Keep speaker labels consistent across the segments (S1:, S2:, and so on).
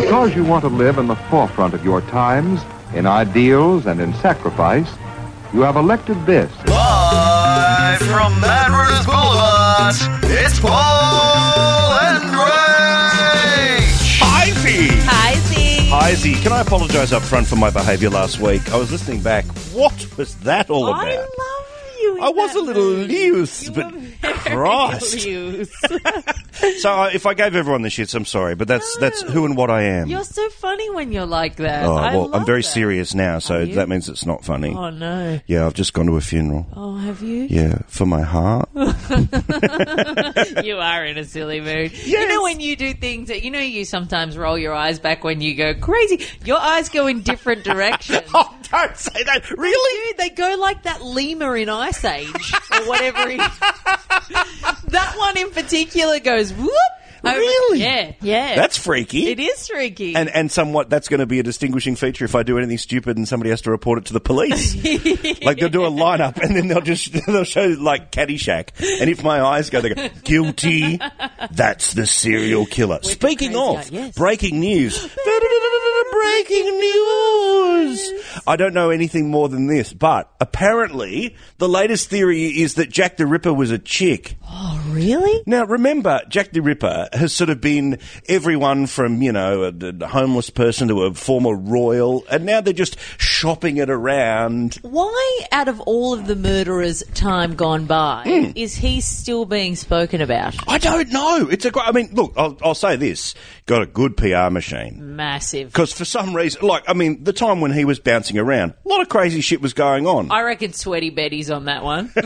S1: Because you want to live in the forefront of your times, in ideals and in sacrifice, you have elected this.
S2: Live from Mad Runners Boulevard, it's Paul and Rach.
S3: Hi, Z.
S4: Hi, Z.
S3: Hi, Z. Can I apologise up front for my behaviour last week? I was listening back. What was that all about?
S4: I love you.
S3: I was a little loose, but
S4: were
S3: Christ.
S4: loose.
S3: So uh, if I gave everyone the shits, I'm sorry, but that's that's who and what I am.
S4: You're so funny when you're like that.
S3: oh,
S4: I
S3: well, I'm very
S4: that.
S3: serious now, so
S4: you?
S3: that means it's not funny.
S4: Oh no.
S3: Yeah, I've just gone to a funeral.
S4: Oh, have you?
S3: Yeah, for my heart.
S4: You are in a silly mood. You know when you do things that you know you sometimes roll your eyes back when you go crazy. Your eyes go in different directions.
S3: oh, don't say that. Really?
S4: Dude, they go like that lemur in Ice Age or whatever. He, that one in particular goes whoop. over-
S3: Really?
S4: Yeah, yeah.
S3: That's freaky.
S4: it is freaky.
S3: And and somewhat that's going to be a distinguishing feature if I do anything stupid and somebody has to report it to the police. like they'll do a lineup and then they'll just they'll show like Caddyshack, and if my eyes go, they go guilty. That's the serial killer. Speaking of
S4: yes.
S3: breaking news, breaking news. I don't know anything more than this, but apparently the latest theory is that Jack the Ripper was a chick.
S4: oh, really?
S3: Now, remember, Jack the Ripper has sort of been everyone from, you know, a, a homeless person to a former royal, and now they're just shopping it around.
S4: Why, out of all of the murderers' time gone by,
S3: Hmm.
S4: is he still being spoken about?
S3: I don't know. It's a great, I mean, look, I'll, I'll say this. Got a good PR machine.
S4: Massive.
S3: Because for some reason, like, I mean, the time when he was bouncing around, a lot of crazy shit was going on.
S4: I reckon Sweaty Betty's on that one.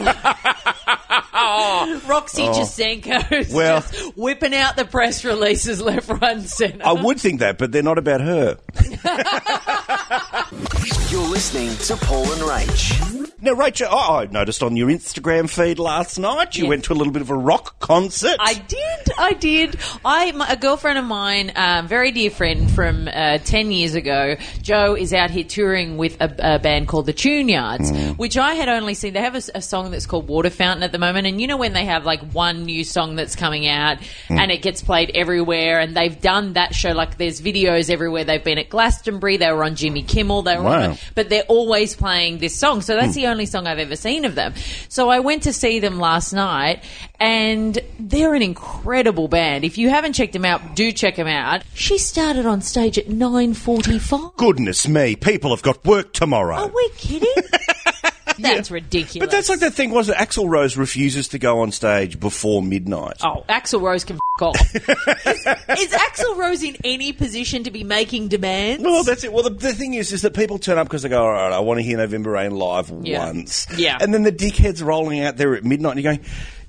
S4: Roxy oh.
S3: Jacenko's Oh. Well-
S4: just whipping out the press releases left, right, and centre.
S3: I would think that, but they're not about her.
S2: You're listening to Paul and Rach.
S3: Now, Rachel, I I noticed on your Instagram feed last night you
S4: Yes.
S3: went to a little bit of a rock concert.
S4: I did. I did. I my, a girlfriend of mine, um, very dear friend from uh, ten years ago, Joe, is out here touring with a, a band called the Tune Yards, which I had only seen. They have a song that's called Water Fountain at the moment, and you know when they have like one new song that's coming out and it gets played everywhere, and they've done that show. Like there's videos everywhere. They've been at Glastonbury. They were on Jimmy Kimmel. They were on,
S3: Wow.
S4: a- but they're always playing this song. So that's the only song I've ever seen of them. So I went to see them last night, and they're an incredible band. If you haven't checked them out, do check them out. She started on stage at nine forty-five.
S3: Goodness me, people have got work tomorrow.
S4: Are we kidding? That's ridiculous.
S3: But that's like that thing was that Axl Rose refuses to go on stage before midnight.
S4: Oh, Axl Rose can f- off. is, is Axl Rose in any position to be making demands?
S3: Well, that's it. Well, the, the thing is, is that people turn up because they go, all right, I want to hear November Rain live
S4: Yeah.
S3: once.
S4: Yeah.
S3: And then the dickheads rolling out there at midnight and you're going,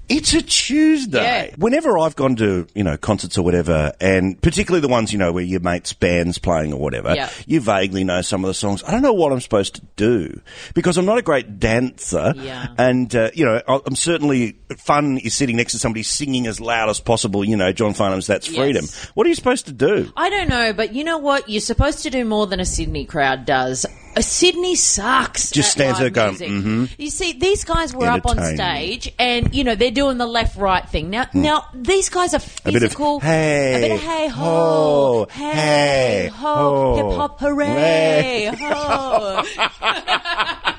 S3: it's a Tuesday.
S4: Yeah.
S3: Whenever I've gone to, you know, concerts or whatever, and particularly the ones, you know, where your mate's band's playing or whatever,
S4: Yeah.
S3: you vaguely know some of the songs. I don't know what I'm supposed to do because I'm not a great dancer.
S4: Yeah.
S3: And, uh, you know, I'm certainly, fun is sitting next to somebody singing as loud as possible, you know, John Farnham's That's
S4: Yes.
S3: Freedom. What are you supposed to do?
S4: I don't know, but you know what? You're supposed to do more than a Sydney crowd does. Uh, Sydney sucks.
S3: Just
S4: at
S3: stands there going. "Mhm."
S4: You see, these guys were up on stage, and you know they're doing the left-right thing. Now, now these guys are
S3: physical. A bit of, "Hey,
S4: a bit of hey ho,
S3: ho,
S4: hey
S3: hey,
S4: ho,
S3: ho,
S4: hip hop hooray ho.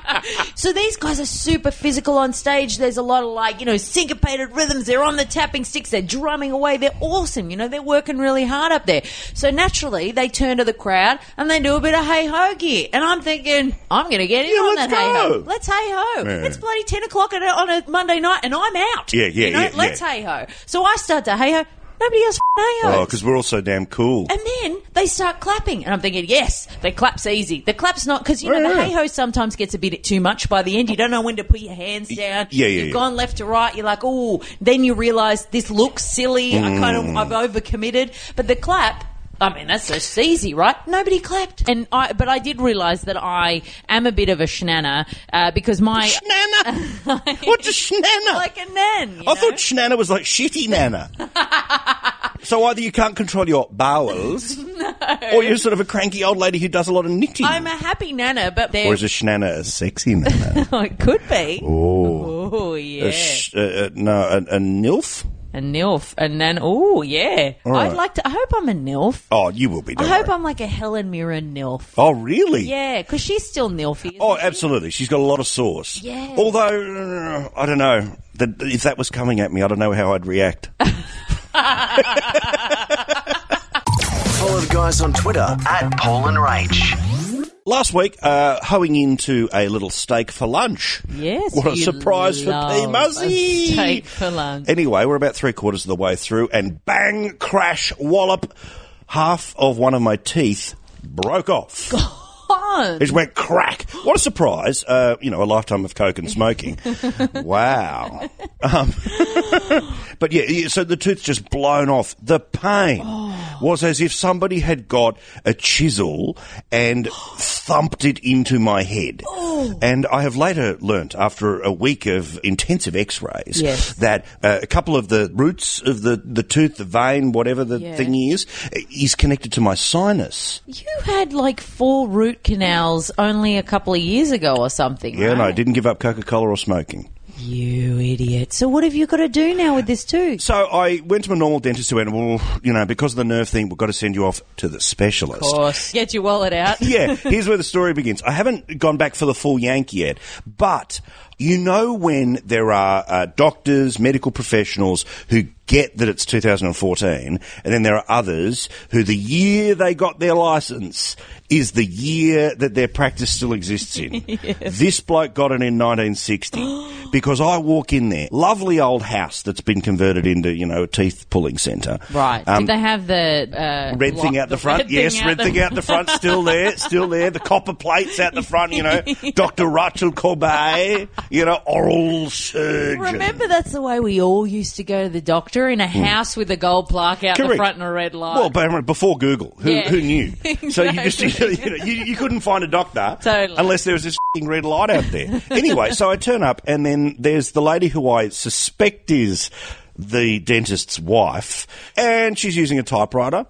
S4: so these guys are super physical on stage. There's a lot of like, you know, syncopated rhythms. They're on the tapping sticks. They're drumming away. They're awesome. You know, they're working really hard up there. So naturally, they turn to the crowd and they do a bit of hey ho gear. And I'm thinking, I'm going to get in
S3: Yeah,
S4: on that hey ho. Let's hey ho.
S3: Yeah.
S4: It's bloody 10 o'clock on a, on a Monday night and I'm out.
S3: Yeah, yeah,
S4: you know,
S3: yeah,
S4: Let's
S3: yeah.
S4: hey ho. So I start to hey ho. Nobody else hey ho.
S3: Oh, because we're all so damn cool.
S4: And then they start clapping, and I'm thinking, yes, the clap's easy. The clap's not because you know the hey ho sometimes gets a bit too much by the end. You don't know when to put your hands down.
S3: yeah, yeah,
S4: You've
S3: yeah.
S4: gone left to right. You're like, oh. Then you realise this looks silly. I kind
S3: Mm.
S4: of I've overcommitted. But the clap. I mean, that's just easy, right? Nobody clapped, and I. But I did realise that I am a bit of a shnanner uh, because my
S3: Schnanner? What's a schnanner?
S4: like a nan.
S3: I
S4: know?
S3: thought schnanner was like shitty nana. so either you can't control your bowels, or you're sort of a cranky old lady who does a lot of knitting.
S4: I'm a happy nana, but there
S3: or is a schnanner a sexy nana?
S4: it could be.
S3: oh.
S4: Oh yeah.
S3: A sh- uh, uh, no, a, a nilf?
S4: A nilf, and then oh yeah,
S3: right.
S4: I'd like to. I hope I'm a nilf.
S3: Oh, you will be.
S4: I hope
S3: worry.
S4: I'm like a Helen Mirren nilf.
S3: Oh, really?
S4: Yeah, because she's still nilfy. isn't
S3: Oh,
S4: she?
S3: absolutely. She's got a lot of sauce.
S4: Yes.
S3: Although, I don't know. That if that was coming at me, I don't know how I'd react.
S2: Follow the guys on Twitter at Paul and Rach.
S3: Last week, uh, hoeing into a little steak for lunch.
S4: Yes.
S3: What a surprise for P. Muzzy.
S4: Steak for lunch.
S3: Anyway, we're about three quarters of the way through, and bang, crash, wallop, half of one of my teeth broke off. It just went crack. What a surprise. Uh, you know, a lifetime of coke and smoking. wow. Um, but yeah, so the tooth's just blown off. The pain was as if somebody had got a chisel and thumped it into my head. And I have later learnt, after a week of intensive x-rays,
S4: Yes.
S3: that uh, a couple of the roots of the, the tooth, the vein, whatever the
S4: Yeah.
S3: thing is, is connected to my sinus.
S4: You had like four root canals only a couple of years ago or something.
S3: Yeah, and I didn't give up Coca Cola or smoking.
S4: You idiot. So what have you got to do now with this tooth?
S3: So I went to my normal dentist who went, well, you know, because of the nerve thing, we've got to send you off to the specialist.
S4: Of course. Get your wallet out.
S3: yeah, here's where the story begins. I haven't gone back for the full yank yet, but you know when there are uh, doctors, medical professionals who get that it's 2014, and then there are others who the year they got their license is the year that their practice still exists in. This bloke got it in 1960 because I walk in there, lovely old house that's been converted into, you know, a teeth pulling centre.
S4: Right.
S3: Um,
S4: Did they have the uh,
S3: Red thing out the front,
S4: red
S3: yes, red thing out the front, still there, still there. The copper plates out the front, you know, Dr. Rachel Corbett, you know, oral surgeon.
S4: Remember, that's the way we all used to go to the doctor in a house with a gold plaque out the
S3: Hmm.
S4: Front and a red light.
S3: Well, but before Google, who,
S4: Yeah.
S3: who knew? So you just you, know, you, you couldn't find a doctor
S4: Totally.
S3: unless there was this fing red light out there. anyway, so I turn up, and then there's the lady who I suspect is the dentist's wife, and she's using a typewriter.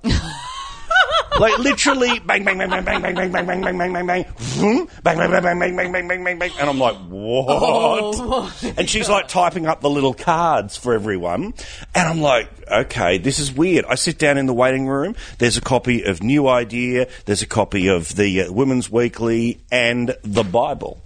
S3: Like literally bang bang bang bang bang bang bang bang bang bang bang bang bang vroom, bang bang bang bang bang bang bang bang bang bang and I'm like what and she's like typing up the little cards for everyone and I'm like okay this is weird I sit down in the waiting room there's a copy of New Idea there's a copy of the uh, Women's Weekly and the Bible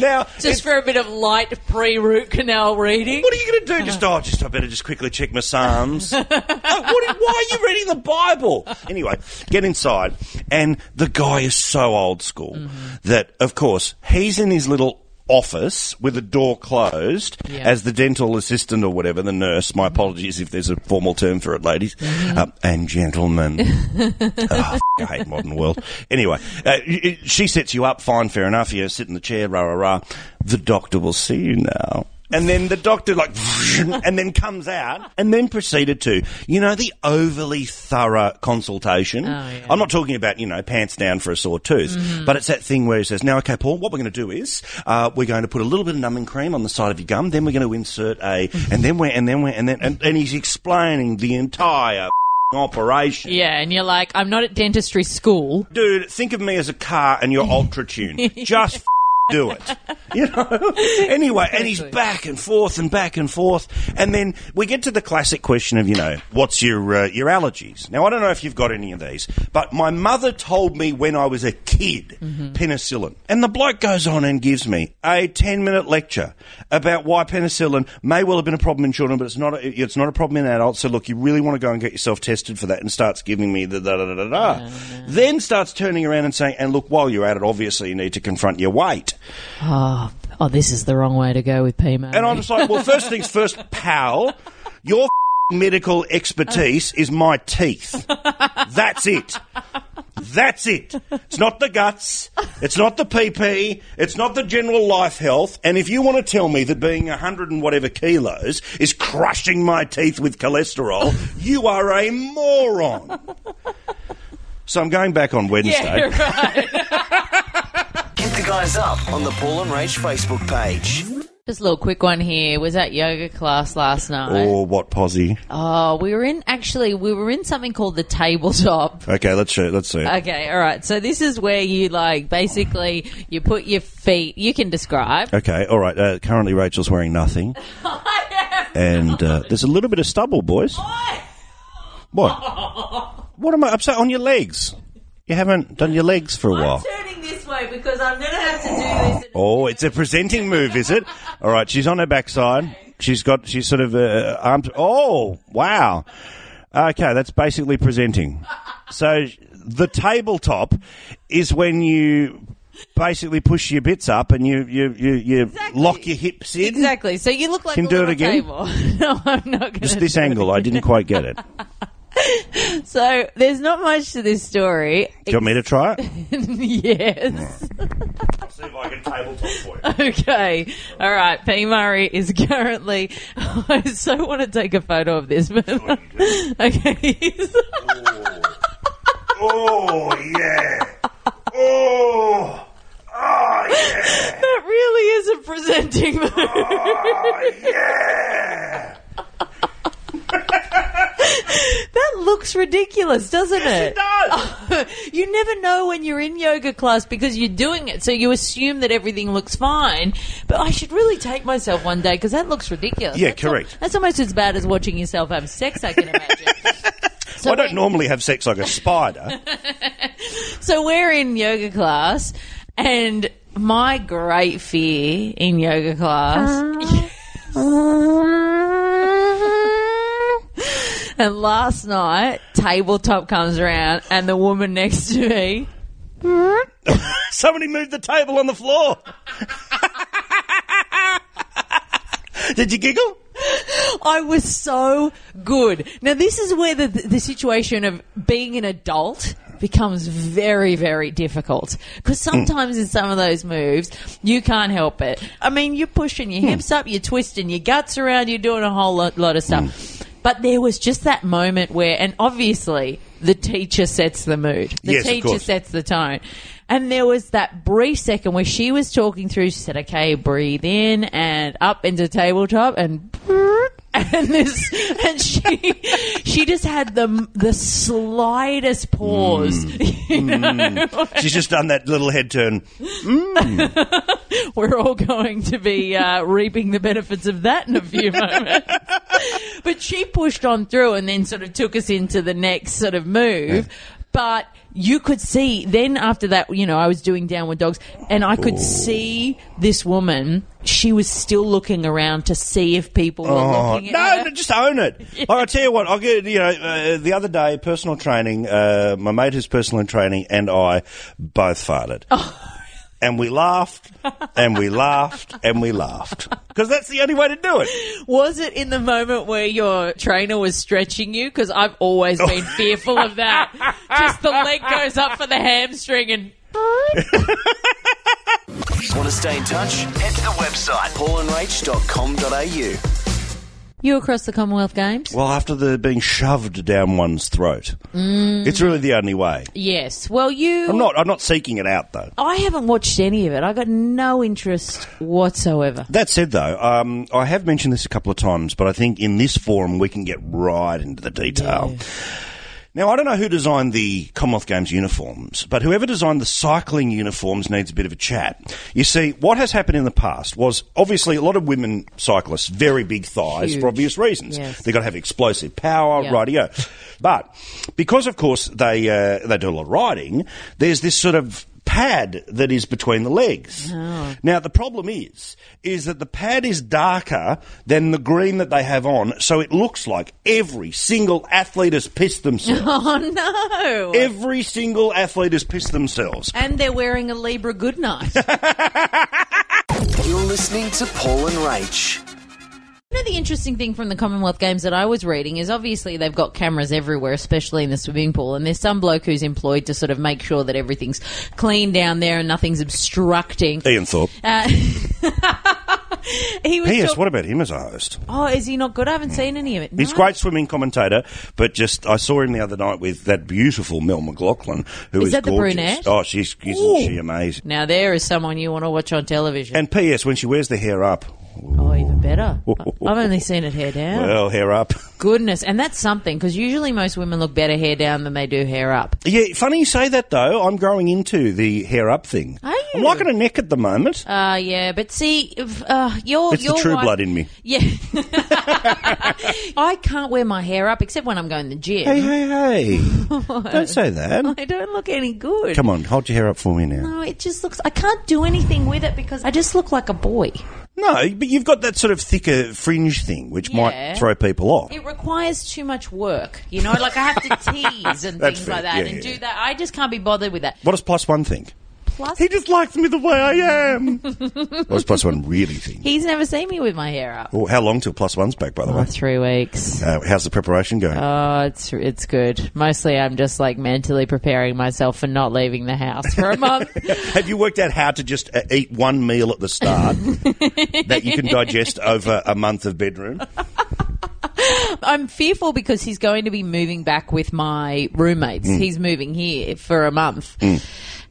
S3: now
S4: just for a bit of light pre-root canal reading.
S3: what are you going to do? Just uh-huh. oh, just I better just quickly check my psalms. Like, what, why are you reading the Bible? Anyway, get inside, and the guy is so old school mm-hmm. that, of course, he's in his little office with a door closed
S4: Yeah.
S3: as the dental assistant or whatever, the nurse. My apologies if there's a formal term for it, ladies uh, and gentlemen. Oh, I hate modern world. Anyway, uh, she sets you up. Fine, fair enough. You sit in the chair. Rah rah rah. The doctor will see you now. And then the doctor like, and then comes out, and then proceeded to, you know, the overly thorough consultation.
S4: Oh, yeah.
S3: I'm not talking about, you know, pants down for a sore tooth,
S4: Mm-hmm.
S3: but it's that thing where he says, now, okay, Paul, what we're going to do is, uh, we're going to put a little bit of numbing cream on the side of your gum, then we're going to insert a, and then we're, and then we're, and then, and, and he's explaining the entire operation.
S4: Yeah, and you're like, I'm not at dentistry school.
S3: Dude, think of me as a car and you're ultra tuned. Just do it. You know? Anyway, and he's back and forth and back and forth. And then we get to the classic question of, you know, what's your, uh, your allergies? Now, I don't know if you've got any of these, but my mother told me when I was a kid, penicillin. And the bloke goes on and gives me a 10 minute lecture about why penicillin may well have been a problem in children, but it's not a, it's not a problem in adults. So look, you really want to go and get yourself tested for that and starts giving me the da da da da da. Then starts turning around and saying, and look, while you're at it, obviously you need to confront your weight.
S4: Oh, oh, this is the wrong way to go with PMO.
S3: And I'm just like, well, first things first, pal, your medical expertise is my teeth. That's it. That's it. It's not the guts. It's not the PP. It's not the general life health. And if you want to tell me that being hundred and whatever kilos is crushing my teeth with cholesterol, you are a moron. So I'm going back on Wednesday.
S4: yeah, right.
S2: Hit the guys up on the Paul and Rach Facebook page.
S4: Just a little quick one here. Was at yoga class last night.
S3: Or what posy?
S4: Oh, we were in actually we were in something called the tabletop.
S3: Okay, let's show. Let's see.
S4: Okay, all right. So this is where you like basically you put your feet. You can describe.
S3: Okay, all right. Uh, currently, Rachel's wearing nothing.
S4: I
S3: and uh, there's a little bit of stubble, boys. What? What am I upset on your legs? You haven't done your legs for a while.
S4: Because I'm going to have to do this.
S3: Oh, it's a presenting move, is it? All right, she's on her backside. She's got, she's sort of uh, armed. Oh, wow. Okay, that's basically presenting. So the tabletop is when you basically push your bits up and you you you, you
S4: Exactly.
S3: lock your hips in.
S4: Exactly. So you look like
S3: Can
S4: a
S3: do it again?
S4: table. no, I'm not.
S3: Just this angle, I didn't quite get it.
S4: So there's not much to this story.
S3: Do you want me to try it?
S4: yes.
S3: See if I can tabletop for you.
S4: Okay. All right. P. Murray is currently. I so want to take a photo of this, but okay.
S3: Oh yeah. Oh. Oh yeah.
S4: that really is a presenting ah, move.
S3: Oh yeah.
S4: That looks ridiculous, doesn't
S3: It
S4: it?
S3: does.
S4: you never know when you're in yoga class because you're doing it, so you assume that everything looks fine. But I should really take myself one day because that looks ridiculous.
S3: Yeah,
S4: That's al-
S3: correct.
S4: that's almost as bad as watching yourself have sex. I can imagine. So
S3: I don't
S4: we're-
S3: normally have sex like a spider.
S4: So we're in yoga class, and my great fear in yoga class. And last night, tabletop comes around, and the woman next to me.
S3: Somebody moved the table on the floor. Did you giggle?
S4: I was so good. Now, this is where the, the situation of being an adult becomes very, very difficult. Because hmm. sometimes in some of those moves, you can't help it. I mean, you're pushing your hmm. hips up, you're twisting your guts around, you're doing a whole lot, lot of stuff. Hmm. But there was just that moment where, and obviously, the teacher sets the mood. The
S3: Yes,
S4: teacher sets the tone. And there was that brief second where she was talking through. She said, "Okay, breathe in and up into tabletop and." And this, and she, she just had the the slightest pause. Mm. You mm. know,
S3: She's just done that little head turn. Mm.
S4: we're all going to be uh, reaping the benefits of that in a few moments. but she pushed on through and then sort of took us into the next sort of move. But you could see then after that, you know, I was doing downward dogs and I could see this woman. She was still looking around to see if people were
S3: Oh,
S4: looking at
S3: no,
S4: her.
S3: no, just own it. Like, I tell you what, I'll get, you know, uh, the other day, personal training, uh, my mate who's personal training and I both farted.
S4: Oh.
S3: And we laughed, and we laughed, and we laughed. Because that's the only way to do it.
S4: Was it in the moment where your trainer was stretching you? Because I've always been fearful of that. Just the leg goes up for the hamstring and.
S2: Want to stay in touch? Head to the website paulandrach.com.au.
S4: You across the Commonwealth Games?
S3: Well, after the being shoved down one's throat, it's really the only way.
S4: Yes. Well, you.
S3: I'm not. I'm not seeking it out though.
S4: I haven't watched any of it. I got no interest whatsoever.
S3: That said, though, um, I have mentioned this a couple of times, but I think in this forum we can get right into the detail. Now, I don't know who designed the Commonwealth Games uniforms, but whoever designed the cycling uniforms needs a bit of a chat. You see, what has happened in the past was obviously a lot of women cyclists, very big thighs
S4: Huge.
S3: for obvious reasons.
S4: Yes.
S3: They've got to have explosive power,
S4: Yeah.
S3: rightio. But because, of course, they uh, they do a lot of riding, there's this sort of pad that is between the legs. Oh. Now the problem is is that the pad is darker than the green that they have on, so it looks like every single athlete has pissed themselves.
S4: Oh no!
S3: every single athlete has pissed themselves.
S4: and they're wearing a Libra Goodnight.
S2: You're listening to Paul and Rach.
S4: You know, the interesting thing from the Commonwealth Games that I was reading is obviously they've got cameras everywhere, especially in the swimming pool, and there's some bloke who's employed to sort of make sure that everything's clean down there and nothing's obstructing.
S3: Ian Thorpe.
S4: Uh, he was
S3: P.S.
S4: talk-
S3: What about him as a host?
S4: oh, is he not good? I haven't seen any of it.
S3: He's
S4: No.
S3: great swimming commentator, but just I saw him the other night with that beautiful Mel McLaughlin, who
S4: Is
S3: is
S4: that the
S3: gorgeous.
S4: brunette?
S3: Oh, she's isn't
S4: Ooh.
S3: she amazing?
S4: Now there is someone you want to watch on television.
S3: And P.S. When she wears the hair up,
S4: oh, even better. I've only seen it hair down.
S3: well, hair up.
S4: Goodness, and that's something because usually most women look better hair down than they do hair up.
S3: Yeah, funny you say that though. I'm growing into the hair up thing.
S4: Are
S3: I'm liking a neck at the moment.
S4: Uh, yeah, but see, if, uh, your
S3: it's
S4: your
S3: the true
S4: wife-
S3: blood in me.
S4: Yeah, I can't wear my hair up except when I'm going to the gym.
S3: Hey, hey, hey! Don't say that.
S4: I don't look any good.
S3: Come on, hold your hair up for me now.
S4: No, it just looks. I can't do anything with it because I just look like a boy.
S3: No, but you've got that sort of thicker fringe thing, which
S4: Yeah.
S3: might throw people off.
S4: It requires too much work, you know. Like I have to tease and
S3: That's
S4: things
S3: fair.
S4: like that,
S3: Yeah,
S4: and
S3: yeah.
S4: do that. I just can't be bothered with that.
S3: What does plus one think?
S4: Plus,
S3: He just likes me the way I am. what does plus one really think?
S4: he's never seen me with my hair up.
S3: Well, how long till plus one's back, by the
S4: Oh,
S3: way?
S4: three weeks.
S3: Uh, how's the preparation going?
S4: Oh, it's it's good. Mostly, I'm just like mentally preparing myself for not leaving the house for a month.
S3: Have you worked out how to just uh, eat one meal at the start that you can digest over a month of bedroom?
S4: I'm fearful because he's going to be moving back with my roommates.
S3: Mm.
S4: He's moving here for a month.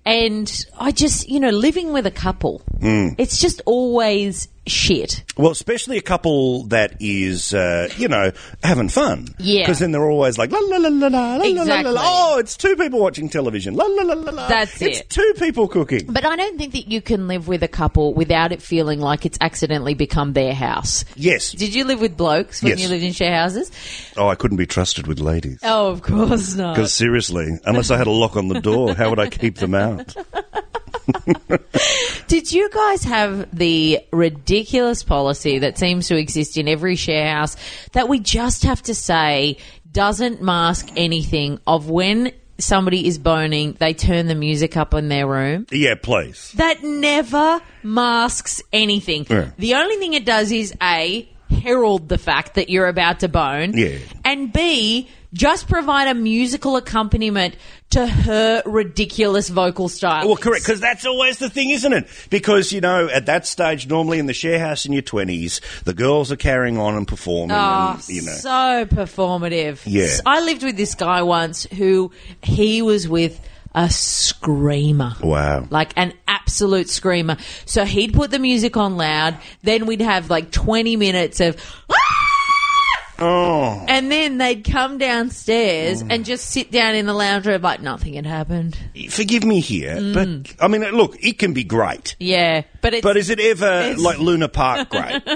S4: And I just, you know, living with a couple,
S3: Mm.
S4: it's just always shit.
S3: Well, especially a couple that is, uh, you know, having fun.
S4: Yeah.
S3: Because then they're always like, la la la la la, la la la
S4: Exactly.
S3: la. Oh, it's two people watching television. La la la la la.
S4: That's
S3: it's
S4: it.
S3: two people cooking.
S4: But I don't think that you can live with a couple without it feeling like it's accidentally become their house.
S3: Yes.
S4: Did you live with blokes when
S3: Yes.
S4: you lived in share houses?
S3: Oh, I couldn't be trusted with ladies.
S4: Oh, of course not.
S3: Because seriously, unless I had a lock on the door, how would I keep them out?
S4: Did you guys have the ridiculous policy that seems to exist in every share house that we just have to say doesn't mask anything of when somebody is boning, they turn the music up in their room?
S3: Yeah, please.
S4: That never masks anything.
S3: Yeah.
S4: The only thing it does is A, herald the fact that you're about to bone.
S3: Yeah.
S4: And B, just provide a musical accompaniment to her ridiculous vocal style.
S3: Well, correct, because that's always the thing, isn't it? Because, you know, at that stage, normally in the share house in your 20s, the girls are carrying on and performing,
S4: Oh,
S3: and, ah, you know.
S4: so performative.
S3: Yeah.
S4: I lived with this guy once who he was with a screamer.
S3: Wow.
S4: Like an absolute screamer. So he'd put the music on loud, then we'd have like 20 minutes of
S3: Oh.
S4: and then they'd come downstairs
S3: Mm.
S4: and just sit down in the lounge room like nothing had happened.
S3: Forgive me here,
S4: Mm.
S3: but, I mean, look, it can be great.
S4: Yeah, but it's
S3: But is it ever
S4: It's-
S3: like Luna Park great?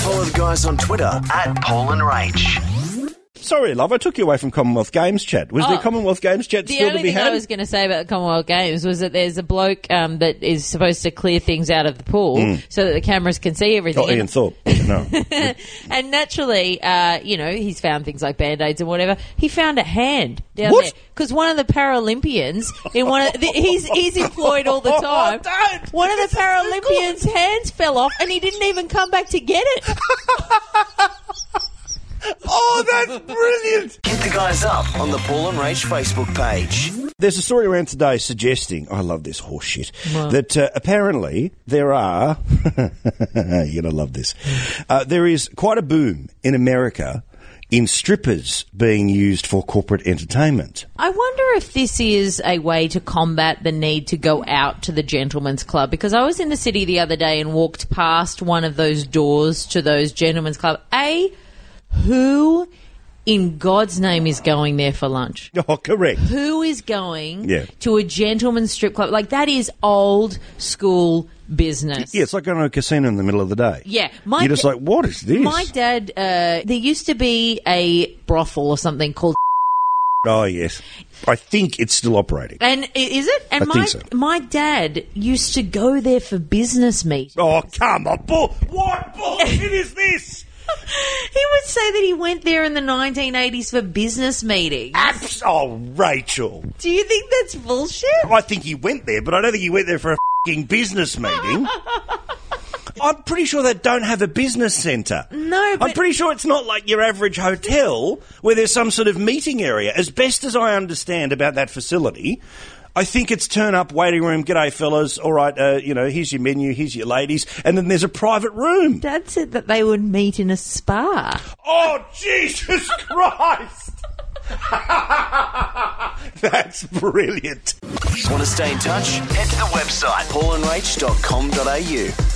S2: Follow the guys on Twitter at Paul and Rach.
S3: Sorry, love, I took you away from Commonwealth Games chat. Was there
S4: Oh.
S3: Commonwealth Games chat still to be
S4: thing
S3: had?
S4: I was going to say about the Commonwealth Games was that there's a bloke um, that is supposed to clear things out of the pool so that the cameras can see everything.
S3: Oh, Ian Thorpe. No.
S4: and naturally, uh, you know, he's found things like band aids and whatever. He found a hand down
S3: What?
S4: there because one of the Paralympians in one of the, he's he's employed all the time.
S3: Don't.
S4: One of the Paralympians' hands fell off, and he didn't even come back to get it.
S3: Oh, that's brilliant.
S2: Hit the guys up on the Paul and Rach Facebook page.
S3: There's a story around today suggesting, I love this horse shit, that uh, apparently there are, you're going to love this, uh, there is quite a boom in America in strippers being used for corporate entertainment.
S4: I wonder if this is a way to combat the need to go out to the gentlemen's club because I was in the city the other day and walked past one of those doors to those gentlemen's club. A, who in God's name is going there for lunch?
S3: Oh, correct.
S4: Who is going
S3: Yeah.
S4: to a gentleman's strip club? Like that is old school business.
S3: Yeah, it's like going to a casino in the middle of the day.
S4: Yeah, my
S3: You're just
S4: da-
S3: like, what is this?
S4: My dad, uh, there used to be a brothel or something called
S3: oh, yes. I think it's still operating.
S4: And i- is it? And
S3: I
S4: my
S3: think so.
S4: my dad used to go there for business meetings.
S3: Oh, come on. Bull- what bullshit is this?
S4: He would say that he went there in the 1980s for business meetings.
S3: Abs- oh, Rachel.
S4: Do you think that's bullshit?
S3: I think he went there, but I don't think he went there for a fing business meeting. I'm pretty sure they don't have a business centre.
S4: No,
S3: I'm pretty sure it's not like your average hotel where there's some sort of meeting area. As best as I understand about that facility, I think it's turn up, waiting room, g'day fellas, all right, uh, you know, here's your menu, here's your ladies, and then there's a private room.
S4: Dad said that they would meet in a spa.
S3: Oh, Jesus Christ! That's brilliant.
S2: Want to stay in touch? Head to the website paulandrach.com.au.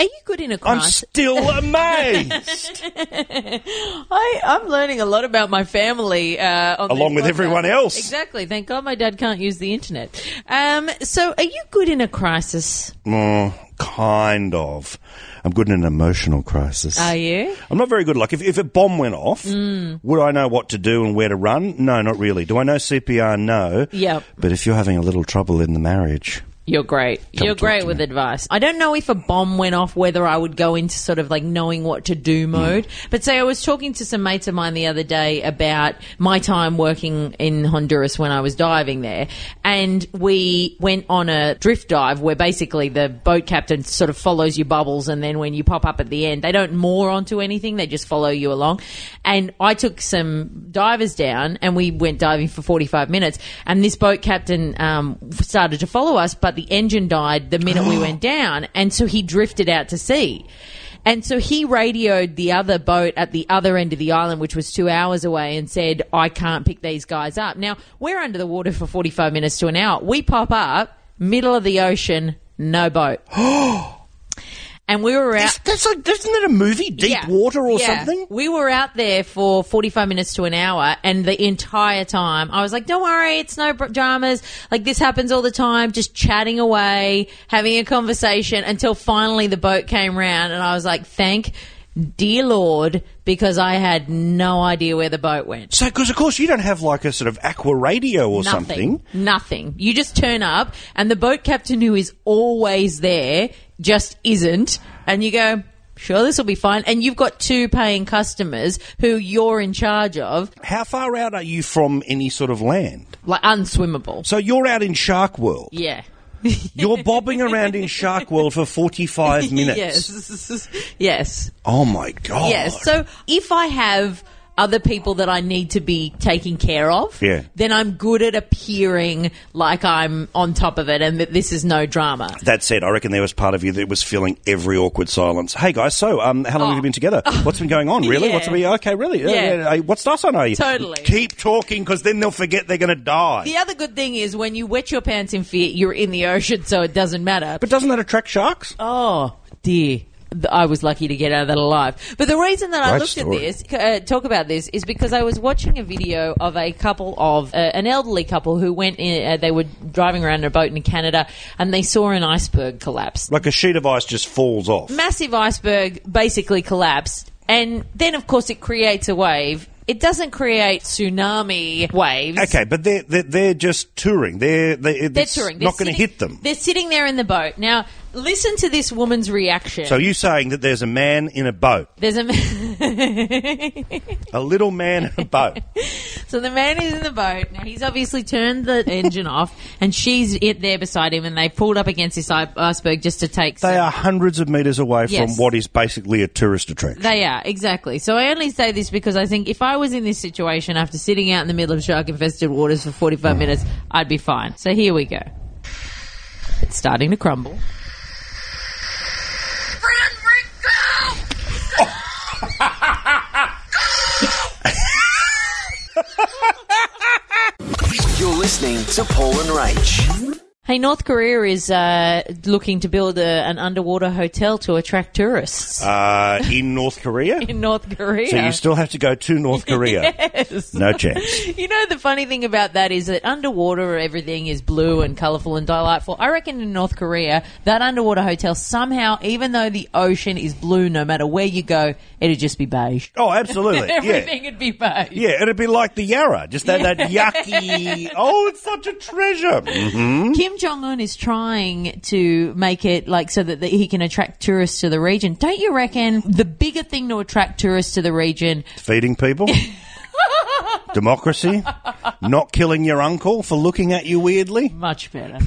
S4: Are you good in a crisis?
S3: I'm still amazed.
S4: I, I'm learning a lot about my family uh, on
S3: Along with everyone else.
S4: Exactly. Thank God my dad can't use the internet. Um, so, are you good in a crisis?
S3: Mm, kind of. I'm good in an emotional crisis.
S4: Are you?
S3: I'm not very good. Like, if, if a bomb went off,
S4: Mm.
S3: would I know what to do and where to run? No, not really. Do I know CPR? No.
S4: Yep.
S3: But if you're having a little trouble in the marriage,
S4: You're great.
S3: Come
S4: You're great with
S3: me.
S4: advice. I don't know if a bomb went off, whether I would go into sort of like knowing what to do
S3: Hmm.
S4: mode. But say I was talking to some mates of mine the other day about my time working in Honduras when I was diving there. And we went on a drift dive where basically the boat captain sort of follows your bubbles. And then when you pop up at the end, they don't moor onto anything. They just follow you along. And I took some divers down and we went diving for 45 minutes. And this boat captain um, started to follow us, but the engine died the minute we went down. And so he drifted out to sea. And so he radioed the other boat at the other end of the island, which was two hours away, and said, I can't pick these guys up. Now, we're under the water for 45 minutes to an hour. We pop up, middle of the ocean, no boat. and we were out.
S3: that's like, isn't that a movie? Deep
S4: Yeah.
S3: Water or
S4: Yeah.
S3: something?
S4: We were out there for 45 minutes to an hour, and the entire time I was like, don't worry, it's no dramas. Like, this happens all the time, just chatting away, having a conversation until finally the boat came round, and I was like, thank dear Lord, because I had no idea where the boat went.
S3: So, because of course you don't have like a sort of aqua radio or
S4: Nothing.
S3: something.
S4: Nothing. You just turn up, and the boat captain who is always there just isn't, and you go, sure, this will be fine. And you've got two paying customers who you're in charge of,
S3: How far out are you from any sort of land?
S4: like unswimmable.
S3: So you're out in Shark World.
S4: Yeah.
S3: You're bobbing around in Shark World for 45 minutes.
S4: yes. yes.
S3: Oh my god.
S4: Yes. So if I have other people that I need to be taking care of,
S3: Yeah.
S4: then I'm good at appearing like I'm on top of it and that this is no drama.
S3: That said, I reckon there was part of you that was feeling every awkward silence. Hey guys, so um, how long have you been together? What's been going on? Really?
S4: Oh. Yeah.
S3: What's been okay? Really? Uh,
S4: Yeah.
S3: uh, what star sign are you?
S4: Totally.
S3: Keep talking because then they'll forget they're going to die.
S4: The other good thing is when you wet your pants in fear, you're in the ocean, so it doesn't matter.
S3: But doesn't that attract sharks?
S4: Oh dear. I was lucky to get out of that alive. But the reason that I looked
S3: story.
S4: at this, uh, talk about this, is because I was watching a video of a couple of, uh, an elderly couple who went in, uh, they were driving around in a boat in Canada and they saw an iceberg collapse.
S3: Like a sheet of ice just falls off.
S4: Massive iceberg basically collapsed. And then, of course, it creates a wave. It doesn't create tsunami waves.
S3: Okay, but they're, they're, they're just touring. They're, they
S4: They're touring. They're
S3: not going to hit them.
S4: They're sitting there in the boat. Now, listen to this woman's reaction.
S3: So you saying that there's a man in a boat,
S4: There's a man.
S3: a little man in a boat.
S4: so the man is in the boat. Now he's obviously turned the engine off, and she's it there beside him, and they pulled up against this iceberg just to take.
S3: They
S4: some-
S3: are hundreds of metres away from what is basically a tourist attraction.
S4: They are exactly. So I only say this because I think if I was in this situation after sitting out in the middle of shark-infested waters for forty-five
S3: Mm.
S4: minutes, I'd be fine. So here we go. It's starting to crumble.
S2: You're listening to Paul and Rach.
S4: Hey, North Korea is uh, looking to build a, an underwater hotel to attract tourists
S3: Uh, in North Korea?
S4: in North Korea.
S3: So you still have to go to North Korea. yes. No chance.
S4: You know, the funny thing about that is that underwater everything is blue and colourful and delightful. I reckon in North Korea, that underwater hotel somehow, even though the ocean is blue no matter where you go, it'd just be beige.
S3: Oh, absolutely.
S4: Everything
S3: Yeah.
S4: would be beige.
S3: Yeah, it'd be like the Yarra, just that, that yucky. Oh, it's such a treasure. hmm
S4: Kim Jong Un is trying to make it like so that the, he can attract tourists to the region. Don't you reckon the bigger thing to attract tourists to the region
S3: Feeding people. Democracy. Not killing your uncle for looking at you weirdly.
S4: much better?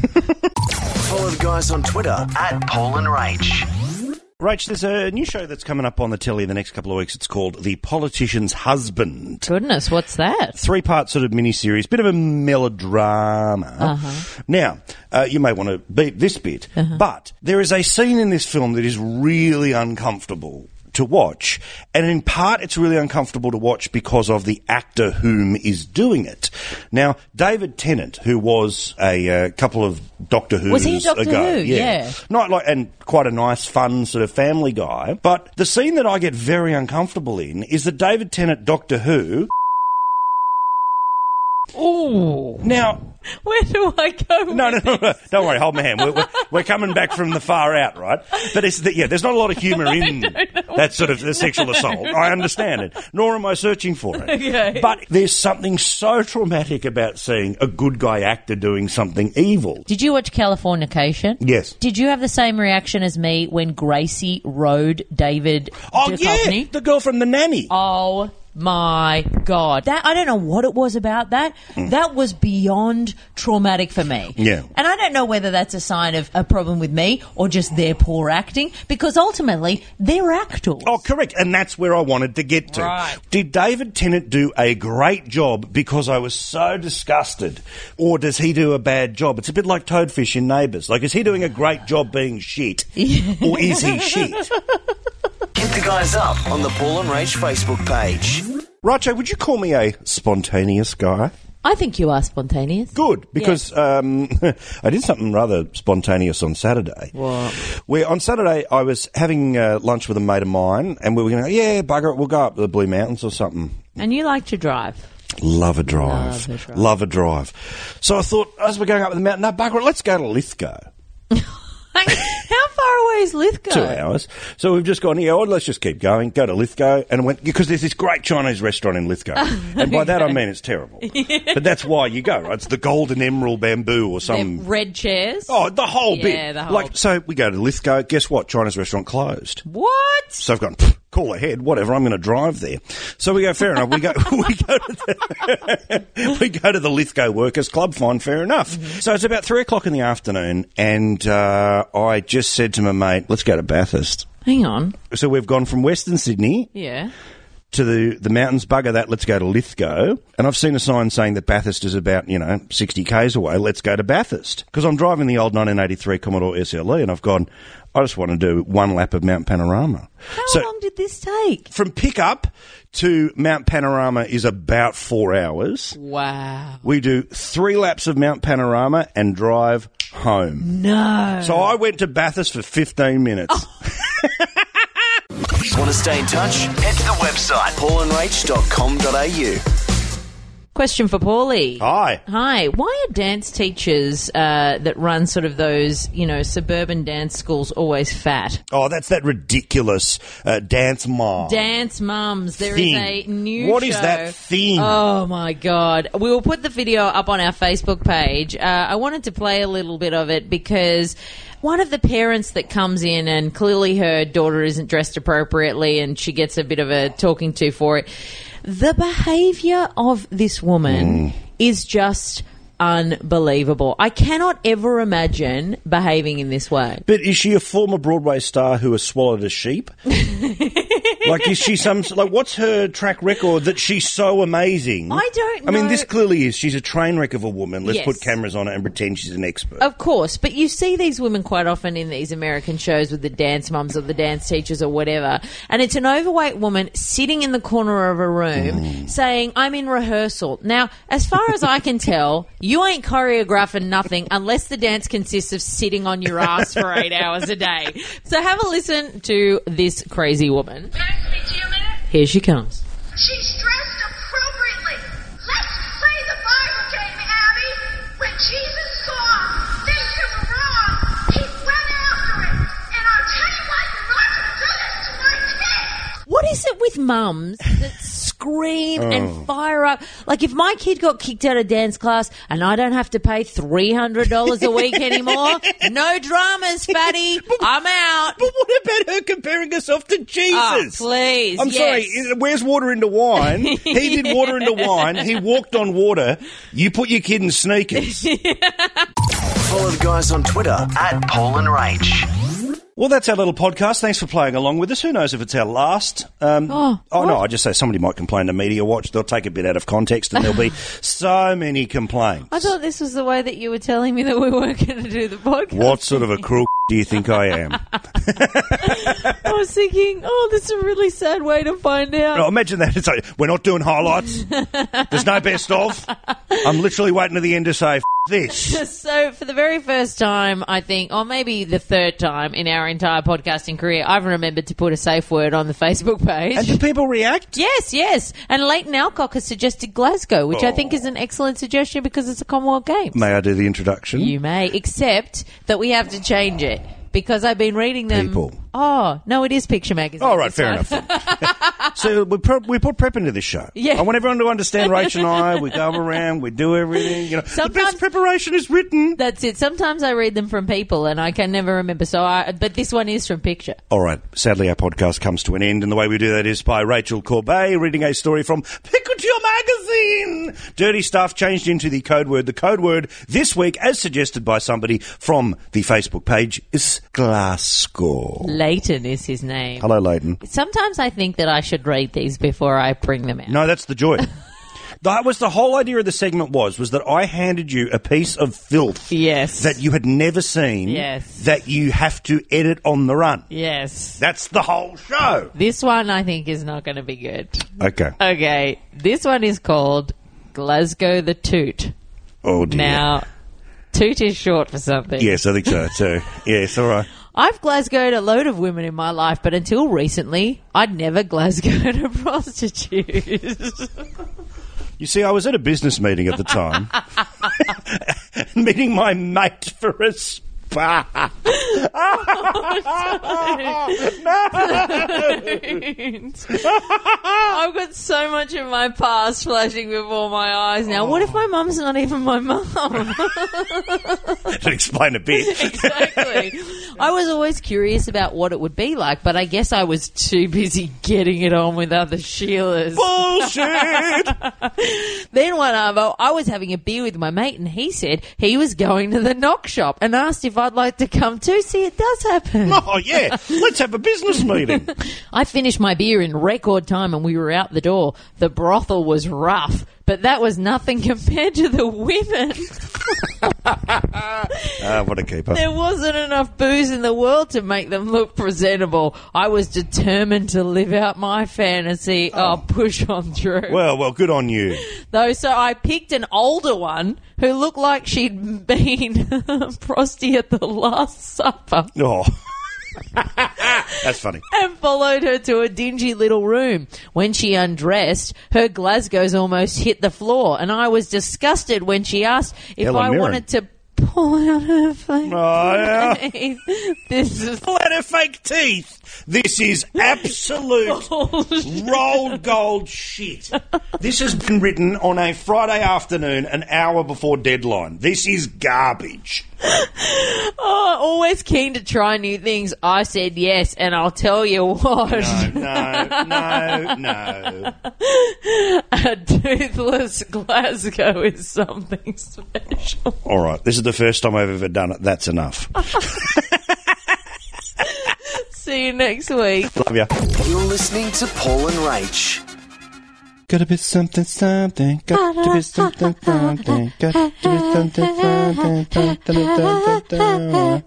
S2: Follow the guys on Twitter at Paul and Rach.
S3: Rach, there's a new show that's coming up on the telly in the next couple of weeks. It's called The Politician's Husband.
S4: Goodness, what's that?
S3: Three part sort of mini series, bit of a melodrama. Now, uh, you may want to beat this bit, but there is a scene in this film that is really uncomfortable to watch. And in part, it's really uncomfortable to watch because of the actor whom is doing it. Now, David Tennant, who was a uh, couple of Doctor Who's
S4: Was he Doctor
S3: ago,
S4: Who? Yeah.
S3: not like and quite a nice, fun sort of family guy. But the scene that I get very uncomfortable in is the David Tennant Doctor Who.
S4: Ooh.
S3: Now,
S4: Where do I go?
S3: no, no, no, no, don't worry, hold my hand. We're, we're, we're coming back from the far out, right? But it's the, yeah, there's not a lot of humour in that sort of the sexual assault. I understand it, nor am I searching for it.
S4: Okay.
S3: But there's something so traumatic about seeing a good guy actor doing something evil.
S4: Did you watch Californication?
S3: Yes.
S4: Did you have the same reaction as me when Gracie rode David
S3: Oh
S4: Duchovny?
S3: yeah, the girl from the nanny.
S4: Oh my god. That I don't know what it was about that. Mm. That was beyond traumatic for me.
S3: Yeah.
S4: And I don't know whether that's a sign of a problem with me or just their poor acting because ultimately they're actors.
S3: Oh, correct. And that's where I wanted to get to.
S4: Right.
S3: Did David Tennant do a great job because I was so disgusted? Or does he do a bad job? It's a bit like Toadfish in Neighbours. Like, is he doing a great job being shit? or is he shit?
S2: Hit the guys up on the Paul and Rach Facebook page.
S3: Racho, would you call me a spontaneous guy?
S4: I think you are spontaneous.
S3: Good, because um, I did something rather spontaneous on Saturday.
S4: What?
S3: Where on Saturday I was having uh, lunch with a mate of mine, and we were going to, yeah, bugger it, we'll go up to the Blue Mountains or something.
S4: And you like to drive.
S3: Love a drive.
S4: Love a drive.
S3: Love a drive. So I thought, as we're going up the mountain, no, bugger it, let's go to Lithgow.
S4: How far away is Lithgow?
S3: Two hours. So we've just gone, yeah, well, let's just keep going, go to Lithgow. And went, because there's this great Chinese restaurant in Lithgow. and by that I mean it's terrible. But that's why you go, right? It's the Golden Emerald Bamboo or
S4: They're
S3: some.
S4: red chairs.
S3: Oh, the whole
S4: Yeah,
S3: bit.
S4: the whole-
S3: Like, so we go to Lithgow. Guess what? Chinese restaurant closed.
S4: What?
S3: So I've gone, "Pff, call ahead, whatever, I'm going to drive there. So we go, fair enough. We go, we go to the, we go to the Lithgow Workers Club, fine, fair enough. So it's about three o'clock in the afternoon, and uh, I just said to my mate, let's go to Bathurst.
S4: Hang on.
S3: So we've gone from Western Sydney
S4: Yeah.
S3: to the, the mountains, bugger that, let's go to Lithgow. And I've seen a sign saying that Bathurst is about, you know, 60 k's away, let's go to Bathurst. Because I'm driving the old 1983 Commodore SLE, and I've gone, I just want to do one lap of Mount Panorama.
S4: How
S3: so
S4: long did this take?
S3: from pickup to Mount Panorama is about four hours.
S4: Wow.
S3: We do three laps of Mount Panorama and drive home.
S4: No.
S3: So I went to Bathurst for 15 minutes. Oh.
S2: Want to stay in touch? Head to the website paulandrach.com.au.
S4: Question for Paulie.
S3: Hi.
S4: Hi. Why are dance teachers uh, that run sort of those, you know, suburban dance schools always fat?
S3: Oh, that's that ridiculous uh, dance mom.
S4: Dance mums. There is
S3: Thing.
S4: a new
S3: What
S4: show.
S3: is that thing?
S4: Oh my god! We will put the video up on our Facebook page. Uh, I wanted to play a little bit of it because one of the parents that comes in and clearly her daughter isn't dressed appropriately, and she gets a bit of a talking to for it. The behaviour of this woman
S3: Mm.
S4: is just unbelievable. I cannot ever imagine behaving in this way.
S3: But is she a former Broadway star who has swallowed a sheep? like, is she some like? What's her track record that she's so amazing?
S4: I don't
S3: I mean,
S4: know.
S3: this clearly is. She's a train wreck of a woman. Let's
S4: Yes.
S3: put cameras on her and pretend she's an expert.
S4: Of course, but you see these women quite often in these American shows with the dance mums or the dance teachers or whatever, and it's an overweight woman sitting in the corner of a room mm. saying, "I'm in rehearsal." Now, as far as I can tell, you ain't choreographing nothing unless the dance consists of sitting on your ass for eight hours a day. So have a listen to this crazy woman.
S5: Speak to you a minute?
S4: Here she comes.
S5: She's dressed appropriately. Let's play the Bible game, Abby. When Jesus saw things that were wrong, he went after it. And I'll tell you what, you're not going to do this to my kid.
S4: What is it with mums that scream and oh. fire up? Like if my kid got kicked out of dance class and I don't have to pay three hundred dollars a week anymore, no dramas, fatty. I'm out.
S3: But what about her comparing herself to Jesus?
S4: Oh, please.
S3: I'm
S4: yes.
S3: sorry. Where's water into wine? He did water into wine. He walked on water. You put your kid in sneakers.
S2: Follow the guys on Twitter at Paul and Rach.
S3: Well, that's our little podcast. Thanks for playing along with us. Who knows if it's our last? Um,
S4: Oh,
S3: no, I just say somebody might complain to Media Watch. They'll take a bit out of context, and there'll be so many complaints.
S4: I thought this was the way that you were telling me that we weren't going to do the podcast.
S3: What sort of a crook do you think I am?
S4: I was thinking, oh, this is a really sad way to find out.
S3: Oh, imagine that. It's like, we're not doing highlights. There's no best of. I'm literally waiting to the end to say, this.
S4: So, for the very first time, I think, or maybe the third time in our entire podcasting career, I've remembered to put a safe word on the Facebook page.
S3: And do people react?
S4: Yes, yes. And Leighton Alcock has suggested Glasgow, which I think oh. is an excellent suggestion because it's a Commonwealth Games.
S3: May I do the introduction?
S4: You may, except that we have to change it because I've been reading them.
S3: People.
S4: Oh no, it is Picture Magazine.
S3: All right, fair
S4: one.
S3: enough. so we, pre- we put prep into this show.
S4: Yeah.
S3: I want everyone to understand Rach and I. We go around, we do everything. You know, the
S4: Sometimes-
S3: best preparation is written.
S4: That's it. Sometimes I read them from people, and I can never remember. So, I, but this one is from Picture.
S3: All right. Sadly, our podcast comes to an end, and the way we do that is by Rachel Corbett reading a story from Picture Magazine. Dirty stuff changed into the code word. The code word this week, as suggested by somebody from the Facebook page, is Glasgow.
S4: Leighton is his name.
S3: Hello, Leighton.
S4: Sometimes I think that I should read these before I bring them out.
S3: No, that's the joy. that was the whole idea of the segment was was that I handed you a piece of filth
S4: Yes.
S3: that you had never seen.
S4: Yes.
S3: That you have to edit on the run.
S4: yes.
S3: That's the whole show.
S4: This one I think is not going to be good.
S3: Okay.
S4: Okay, this one is called Glasgow the Toot.
S3: Oh dear.
S4: Now, toot is short for something.
S3: Yes, I think so too. yes, all right.
S4: I've Glasgowed a load of women in my life, but until recently, I'd never Glasgowed a prostitute.
S3: You see, I was at a business meeting at the time, meeting my mate for a.
S4: I've got so much of my past flashing before my eyes now. What if my mum's not even my mum?
S3: to explain a bit.
S4: exactly. I was always curious about what it would be like, but I guess I was too busy getting it on with other Sheilas.
S3: Bullshit.
S4: Then one arvo, I was having a beer with my mate, and he said he was going to the knock shop and asked if I'd like to come too. See, it does happen.
S3: Oh yeah, let's have a business meeting.
S4: I finished my beer in record time, and we were out the door. The brothel was rough, but that was nothing compared to the women.
S3: Ah, what a keeper.
S4: There wasn't enough booze in the world to make them look presentable. I was determined to live out my fantasy. Oh, push on through.
S3: Well, well, good on you.
S4: Though, so I picked an older one who looked like she'd been prosty at the Last Supper
S3: Oh. That's funny.
S4: and followed her to a dingy little room. When she undressed, her Glasgow's almost hit the floor, and I was disgusted when she asked if I
S3: Mirren.
S4: wanted to pull out her face.
S3: Oh, yeah.
S4: this is
S3: Pull out her fake teeth. This is absolute rolled gold shit. This has been written on a Friday afternoon, an hour before deadline. This is garbage.
S4: oh, always keen to try new things. I said yes, and I'll tell you what.
S3: No, no, no, no.
S4: a toothless Glasgow is something special.
S3: All right, this is the first time I've ever done it. That's enough.
S4: See you next week.
S3: Love ya.
S2: You're listening to Paul and Rach.
S3: Gotta be something, something. Got to be something, something. Got to be something, something.